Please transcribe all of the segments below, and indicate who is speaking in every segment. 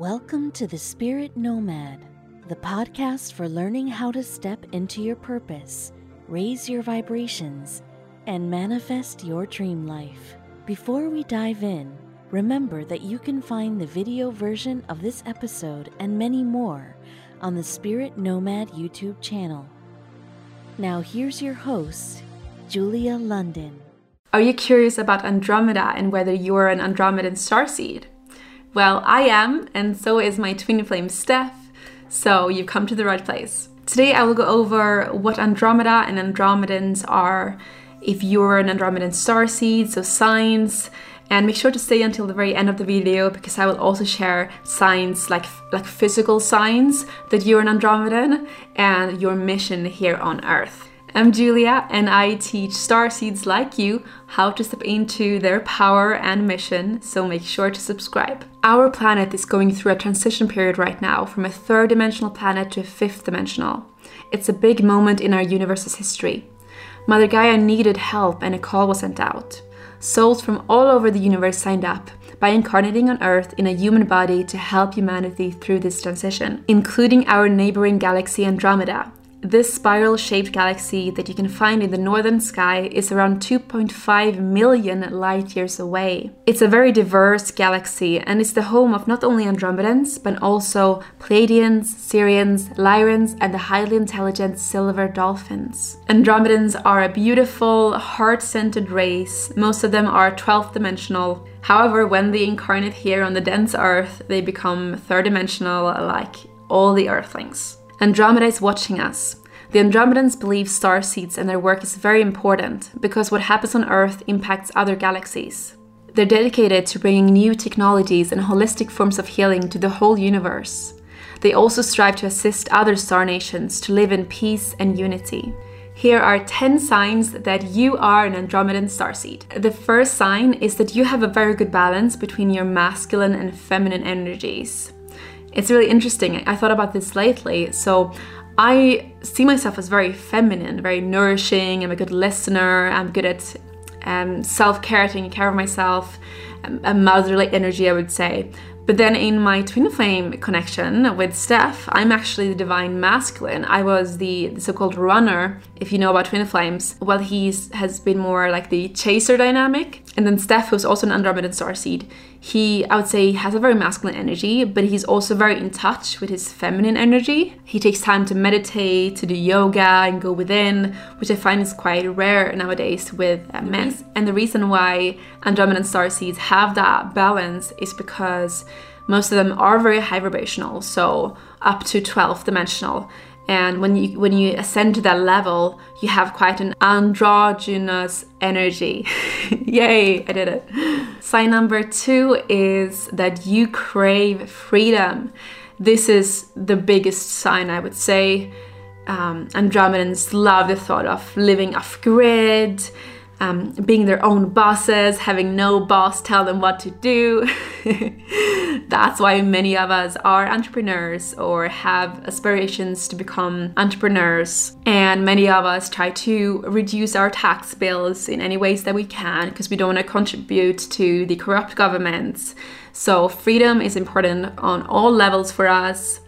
Speaker 1: Welcome to the Spirit Nomad, the podcast for learning how to step into your purpose, raise your vibrations, and manifest your dream life. Before we dive in, remember that you can find the video version of this episode and many more on the Spirit Nomad YouTube channel. Now, here's your host, Julia London.
Speaker 2: Are you curious about Andromeda and whether you're an Andromedan starseed? Well, I am, and so is my twin flame Steph, so you've come to the right place. Today I will go over what Andromeda and Andromedans are, if you're an Andromedan starseed, so signs, and make sure to stay until the very end of the video because I will also share signs like like physical signs that you're an Andromedan and your mission here on Earth. I'm Julia, and I teach starseeds like you how to step into their power and mission, so make sure to subscribe. Our planet is going through a transition period right now from a third dimensional planet to a fifth dimensional. It's a big moment in our universe's history. Mother Gaia needed help, and a call was sent out. Souls from all over the universe signed up by incarnating on Earth in a human body to help humanity through this transition, including our neighboring galaxy Andromeda, this spiral shaped galaxy that you can find in the northern sky is around 2.5 million light years away. It's a very diverse galaxy and is the home of not only Andromedans but also Pleiadians, Sirians, Lyrans, and the highly intelligent silver dolphins. Andromedans are a beautiful, heart centered race. Most of them are 12th dimensional. However, when they incarnate here on the dense Earth, they become third dimensional like all the Earthlings. Andromeda is watching us. The Andromedans believe star seeds and their work is very important because what happens on Earth impacts other galaxies. They're dedicated to bringing new technologies and holistic forms of healing to the whole universe. They also strive to assist other star nations to live in peace and unity. Here are 10 signs that you are an Andromedan starseed. The first sign is that you have a very good balance between your masculine and feminine energies. It's really interesting. I thought about this lately. So I see myself as very feminine, very nourishing. I'm a good listener. I'm good at um, self care, taking care of myself, um, a motherly energy, I would say. But then in my twin flame connection with Steph, I'm actually the divine masculine. I was the, the so-called runner, if you know about twin flames. Well, he has been more like the chaser dynamic. And then Steph, who's also an Andromedan star seed, he, I would say, has a very masculine energy, but he's also very in touch with his feminine energy. He takes time to meditate, to do yoga, and go within, which I find is quite rare nowadays with uh, men. And the reason why Andromedan star seeds have that balance is because most of them are very high vibrational, so up to 12 dimensional. And when you when you ascend to that level, you have quite an androgynous energy. Yay, I did it. Sign number two is that you crave freedom. This is the biggest sign, I would say. Um, Andromedans love the thought of living off grid, um, being their own bosses, having no boss tell them what to do. That's why many of us are entrepreneurs or have aspirations to become entrepreneurs. And many of us try to reduce our tax bills in any ways that we can because we don't want to contribute to the corrupt governments. So, freedom is important on all levels for us.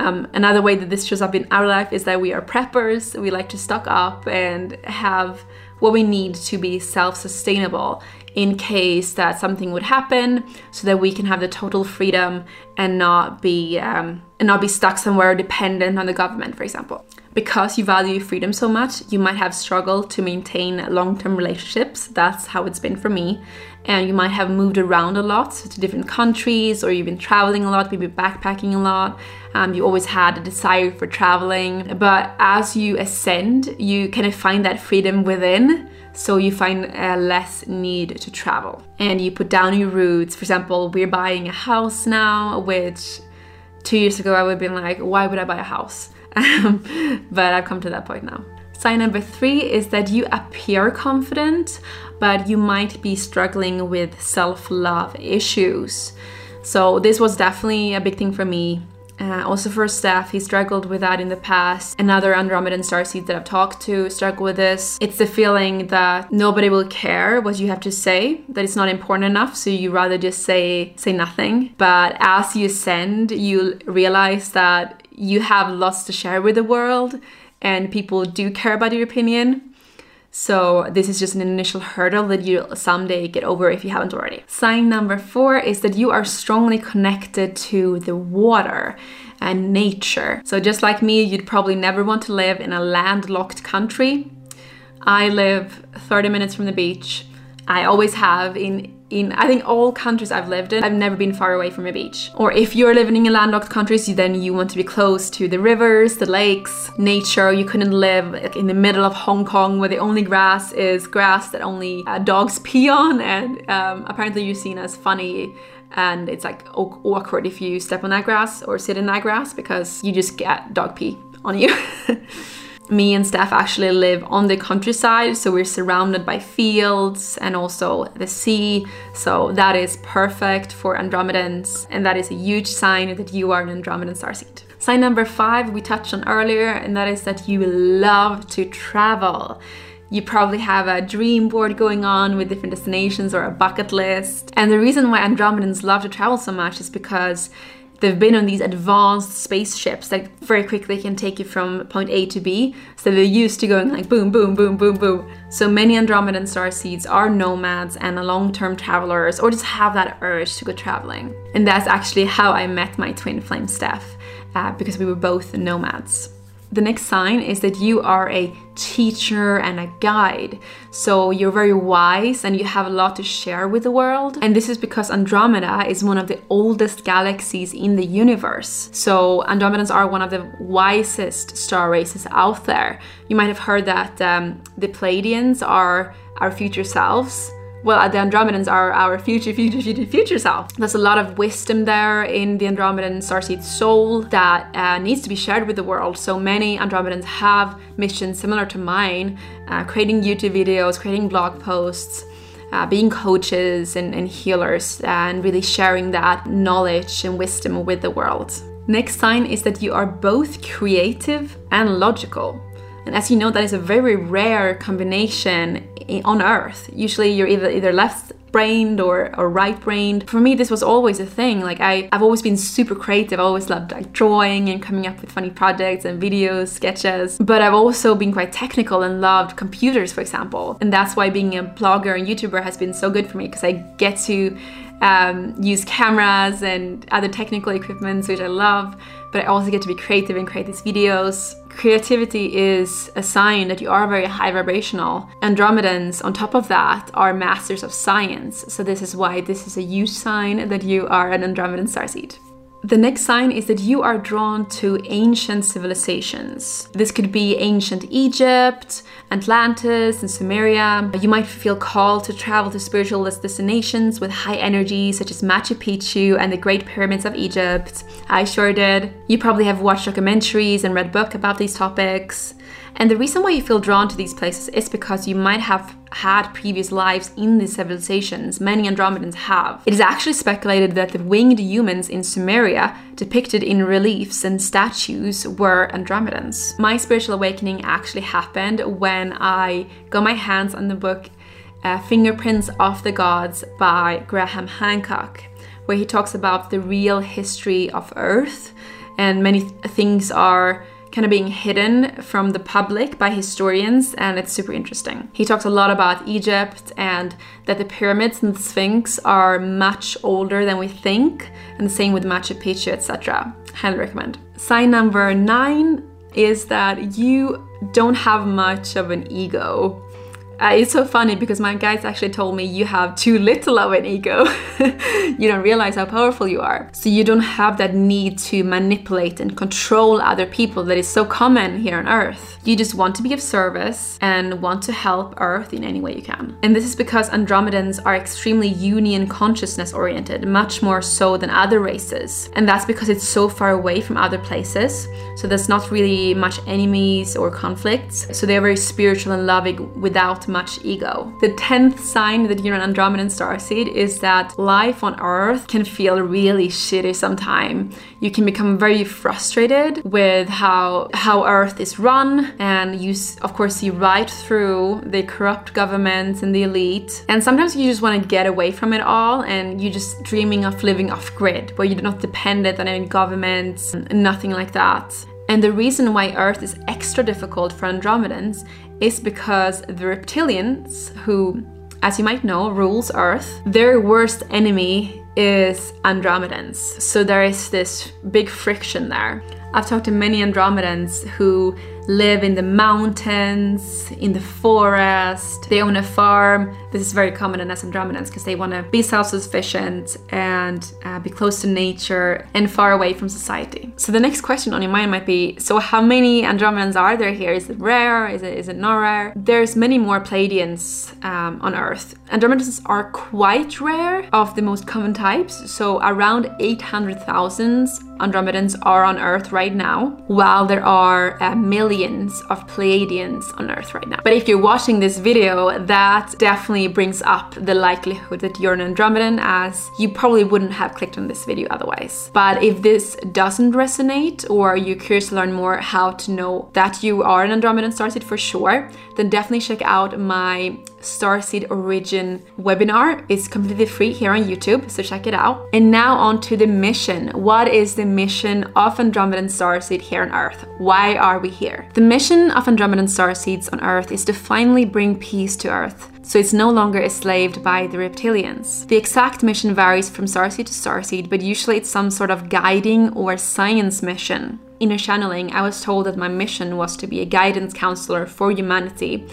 Speaker 2: Um, another way that this shows up in our life is that we are preppers. We like to stock up and have what we need to be self sustainable in case that something would happen so that we can have the total freedom and not be um, and not be stuck somewhere dependent on the government for example. Because you value freedom so much you might have struggled to maintain long-term relationships. That's how it's been for me. And you might have moved around a lot to different countries or you've been traveling a lot maybe backpacking a lot. Um, you always had a desire for traveling. But as you ascend you kind of find that freedom within so you find uh, less need to travel. And you put down your roots. For example we're buying a house now which two years ago i would have been like why would i buy a house? But i've come to that point now. Sign number three is that you appear confident but you might be struggling with self-love issues. So this was definitely a big thing for me Uh, also for Steph, he struggled with that in the past. Another Andromedan starseed that I've talked to struggle with this. It's the feeling that nobody will care what you have to say, that it's not important enough, so you rather just say say nothing. But as you send, you realize that you have lots to share with the world and people do care about your opinion. So this is just an initial hurdle that you'll someday get over if you haven't already. Sign number four is that you are strongly connected to the water and nature. So just like me, you'd probably never want to live in a landlocked country. I live 30 minutes from the beach. I always have in in I think all countries I've lived in, I've never been far away from a beach. Or if you're living in landlocked countries, then you want to be close to the rivers, the lakes, nature. You couldn't live like, in the middle of Hong Kong where the only grass is grass that only uh, dogs pee on, and um, apparently you're seen as funny. And it's like awkward if you step on that grass or sit in that grass because you just get dog pee on you. me and Steph actually live on the countryside, so we're surrounded by fields and also the sea. So that is perfect for Andromedans, and that is a huge sign that you are an Andromedan starseed. Sign number five we touched on earlier, and that is that you love to travel. You probably have a dream board going on with different destinations or a bucket list. And the reason why Andromedans love to travel so much is because they've been on these advanced spaceships that very quickly can take you from point A to B. So they're used to going like boom, boom, boom, boom, boom. So many Andromedan star seeds are nomads and long-term travelers or just have that urge to go traveling. And that's actually how I met my twin flame Steph, uh, because we were both nomads. The next sign is that you are a teacher and a guide. So you're very wise and you have a lot to share with the world. And this is because Andromeda is one of the oldest galaxies in the universe. So Andromedans are one of the wisest star races out there. You might have heard that um, the Pleiadians are our future selves well, the Andromedans are our future, future, future, future self. There's a lot of wisdom there in the Andromedan starseed soul that uh, needs to be shared with the world. So many Andromedans have missions similar to mine, uh, creating YouTube videos, creating blog posts, uh, being coaches and, and healers, and really sharing that knowledge and wisdom with the world. Next sign is that you are both creative and logical. And as you know, that is a very rare combination on Earth. Usually you're either either left brained or, or right brained. For me, this was always a thing. Like I, I've always been super creative. I always loved like drawing and coming up with funny projects and videos, sketches. But I've also been quite technical and loved computers, for example. And that's why being a blogger and YouTuber has been so good for me because I get to um, use cameras and other technical equipments, which I love. But I also get to be creative and create these videos creativity is a sign that you are very high vibrational. Andromedans, on top of that, are masters of science. So, this is why this is a huge sign that you are an Andromedan starseed. The next sign is that you are drawn to ancient civilizations. This could be ancient Egypt, Atlantis, and Sumeria. You might feel called to travel to spiritual destinations with high energy, such as Machu Picchu and the Great Pyramids of Egypt. I sure did. You probably have watched documentaries and read books about these topics. And the reason why you feel drawn to these places is because you might have had previous lives in these civilizations. Many Andromedans have. It is actually speculated that the winged humans in Sumeria, depicted in reliefs and statues, were Andromedans. My spiritual awakening actually happened when I got my hands on the book uh, Fingerprints of the Gods by Graham Hancock, where he talks about the real history of Earth, and many th- things are kind of being hidden from the public by historians, and it's super interesting. He talks a lot about Egypt and that the pyramids and the Sphinx are much older than we think, and the same with Machu Picchu, etc. Highly recommend. Sign number nine is that you don't have much of an ego. Uh, it's so funny because my guides actually told me you have too little of an ego. you don't realize how powerful you are. So you don't have that need to manipulate and control other people that is so common here on Earth. You just want to be of service and want to help Earth in any way you can. And this is because Andromedans are extremely union consciousness oriented, much more so than other races. And that's because it's so far away from other places. So there's not really much enemies or conflicts. So they're very spiritual and loving without much ego. The 10th sign that you're an Andromedan starseed is that life on Earth can feel really shitty sometimes. You can become very frustrated with how how Earth is run and you of course see right through the corrupt governments and the elite. And sometimes you just want to get away from it all and you're just dreaming of living off grid where you're not dependent on any governments, nothing like that. And the reason why Earth is extra difficult for Andromedans is because the reptilians, who, as you might know, rules Earth, their worst enemy is Andromedans. So there is this big friction there. I've talked to many Andromedans who live in the mountains, in the forest, they own a farm. This is very common in us Andromedans because they want to be self sufficient and uh, be close to nature and far away from society. So the next question on your mind might be so, how many Andromedans are there here? Is it rare? Is it, is it not rare? There's many more Pleiadians um, on Earth. Andromedans are quite rare of the most common types, so around 800,000 Andromedans are on Earth right now, while there are uh, millions of Pleiadians on Earth right now. But if you're watching this video, that definitely brings up the likelihood that you're an Andromedan, as you probably wouldn't have clicked on this video otherwise. But if this doesn't resonate, or you're curious to learn more how to know that you are an Andromedan starseed for sure, then definitely check out my Starseed Origin webinar. It's completely free here on YouTube, so check it out. And now on to the mission. What is the mission of Andromedan Starseed here on Earth? Why are we here? The mission of Andromedan Starseeds on Earth is to finally bring peace to Earth so it's no longer enslaved by the reptilians. The exact mission varies from starseed to starseed, but usually it's some sort of guiding or science mission. In a channeling, I was told that my mission was to be a guidance counselor for humanity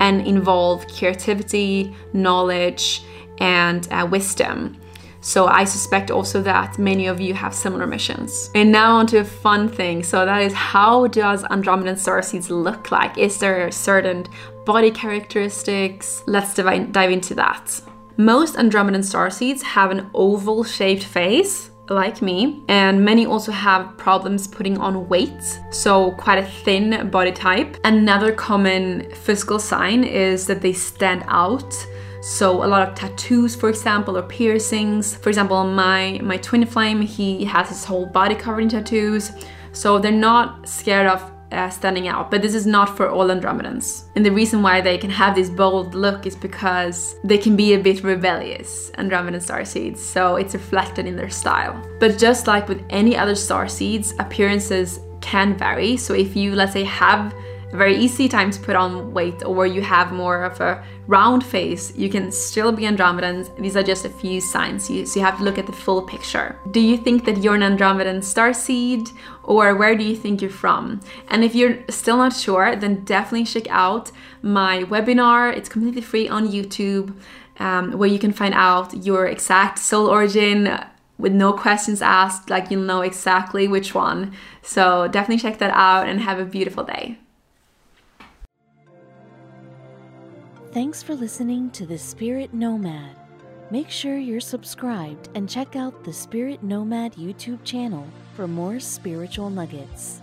Speaker 2: and involve creativity, knowledge, and uh, wisdom. So I suspect also that many of you have similar missions. And now onto a fun thing. So that is how does Andromedan star seeds look like? Is there certain body characteristics? Let's dive, dive into that. Most Andromedan star seeds have an oval shaped face like me, and many also have problems putting on weight, so quite a thin body type. Another common physical sign is that they stand out. So a lot of tattoos, for example, or piercings. For example, my my twin flame, he has his whole body covered in tattoos. So they're not scared of uh, standing out, but this is not for all Andromedans. And the reason why they can have this bold look is because they can be a bit rebellious, Andromedan star seeds, so it's reflected in their style. But just like with any other star seeds, appearances can vary. So if you, let's say, have very easy time to put on weight or where you have more of a round face, you can still be Andromedans. These are just a few signs, so you have to look at the full picture. Do you think that you're an Andromedan star seed or where do you think you're from? And if you're still not sure, then definitely check out my webinar. It's completely free on YouTube um, where you can find out your exact soul origin with no questions asked, like you'll know exactly which one. So definitely check that out and have a beautiful day.
Speaker 1: Thanks for listening to The Spirit Nomad. Make sure you're subscribed and check out the Spirit Nomad YouTube channel for more spiritual nuggets.